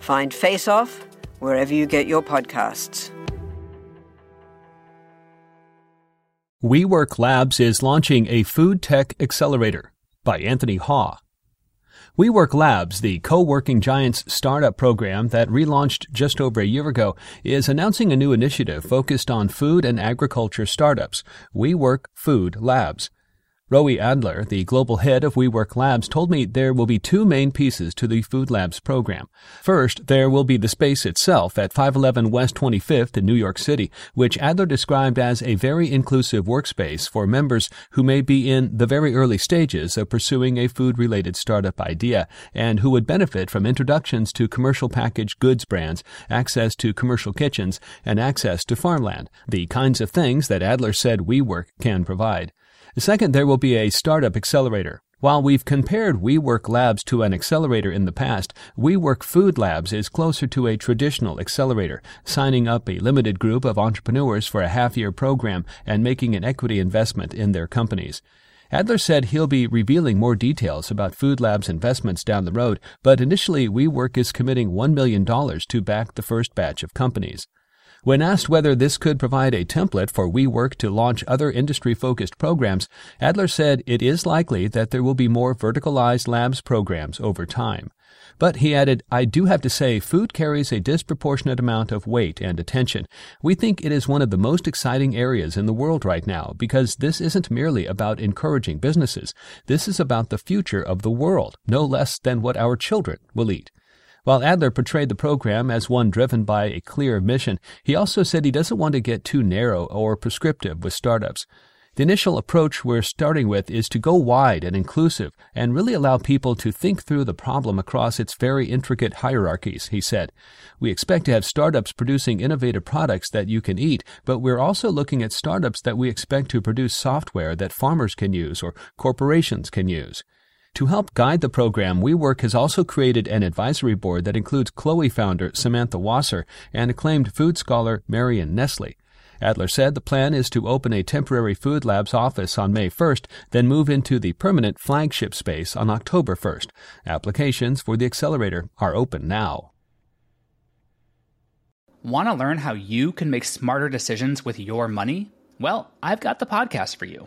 Find Face Off wherever you get your podcasts. WeWork Labs is launching a food tech accelerator by Anthony Ha. WeWork Labs, the co-working giants startup program that relaunched just over a year ago, is announcing a new initiative focused on food and agriculture startups, WeWork Food Labs. Roee Adler, the global head of WeWork Labs, told me there will be two main pieces to the Food Labs program. First, there will be the space itself at 511 West 25th in New York City, which Adler described as a very inclusive workspace for members who may be in the very early stages of pursuing a food-related startup idea and who would benefit from introductions to commercial packaged goods brands, access to commercial kitchens, and access to farmland, the kinds of things that Adler said WeWork can provide. Second, there will be a startup accelerator. While we've compared WeWork Labs to an accelerator in the past, WeWork Food Labs is closer to a traditional accelerator, signing up a limited group of entrepreneurs for a half-year program and making an equity investment in their companies. Adler said he'll be revealing more details about Food Labs investments down the road, but initially WeWork is committing $1 million to back the first batch of companies. When asked whether this could provide a template for WeWork to launch other industry focused programs, Adler said it is likely that there will be more verticalized labs programs over time. But he added, I do have to say, food carries a disproportionate amount of weight and attention. We think it is one of the most exciting areas in the world right now because this isn't merely about encouraging businesses. This is about the future of the world, no less than what our children will eat. While Adler portrayed the program as one driven by a clear mission, he also said he doesn't want to get too narrow or prescriptive with startups. The initial approach we're starting with is to go wide and inclusive and really allow people to think through the problem across its very intricate hierarchies, he said. We expect to have startups producing innovative products that you can eat, but we're also looking at startups that we expect to produce software that farmers can use or corporations can use. To help guide the program, WeWork has also created an advisory board that includes Chloe founder Samantha Wasser and acclaimed food scholar Marion Nestle. Adler said the plan is to open a temporary Food Labs office on May 1st, then move into the permanent flagship space on October 1st. Applications for the accelerator are open now. Want to learn how you can make smarter decisions with your money? Well, I've got the podcast for you.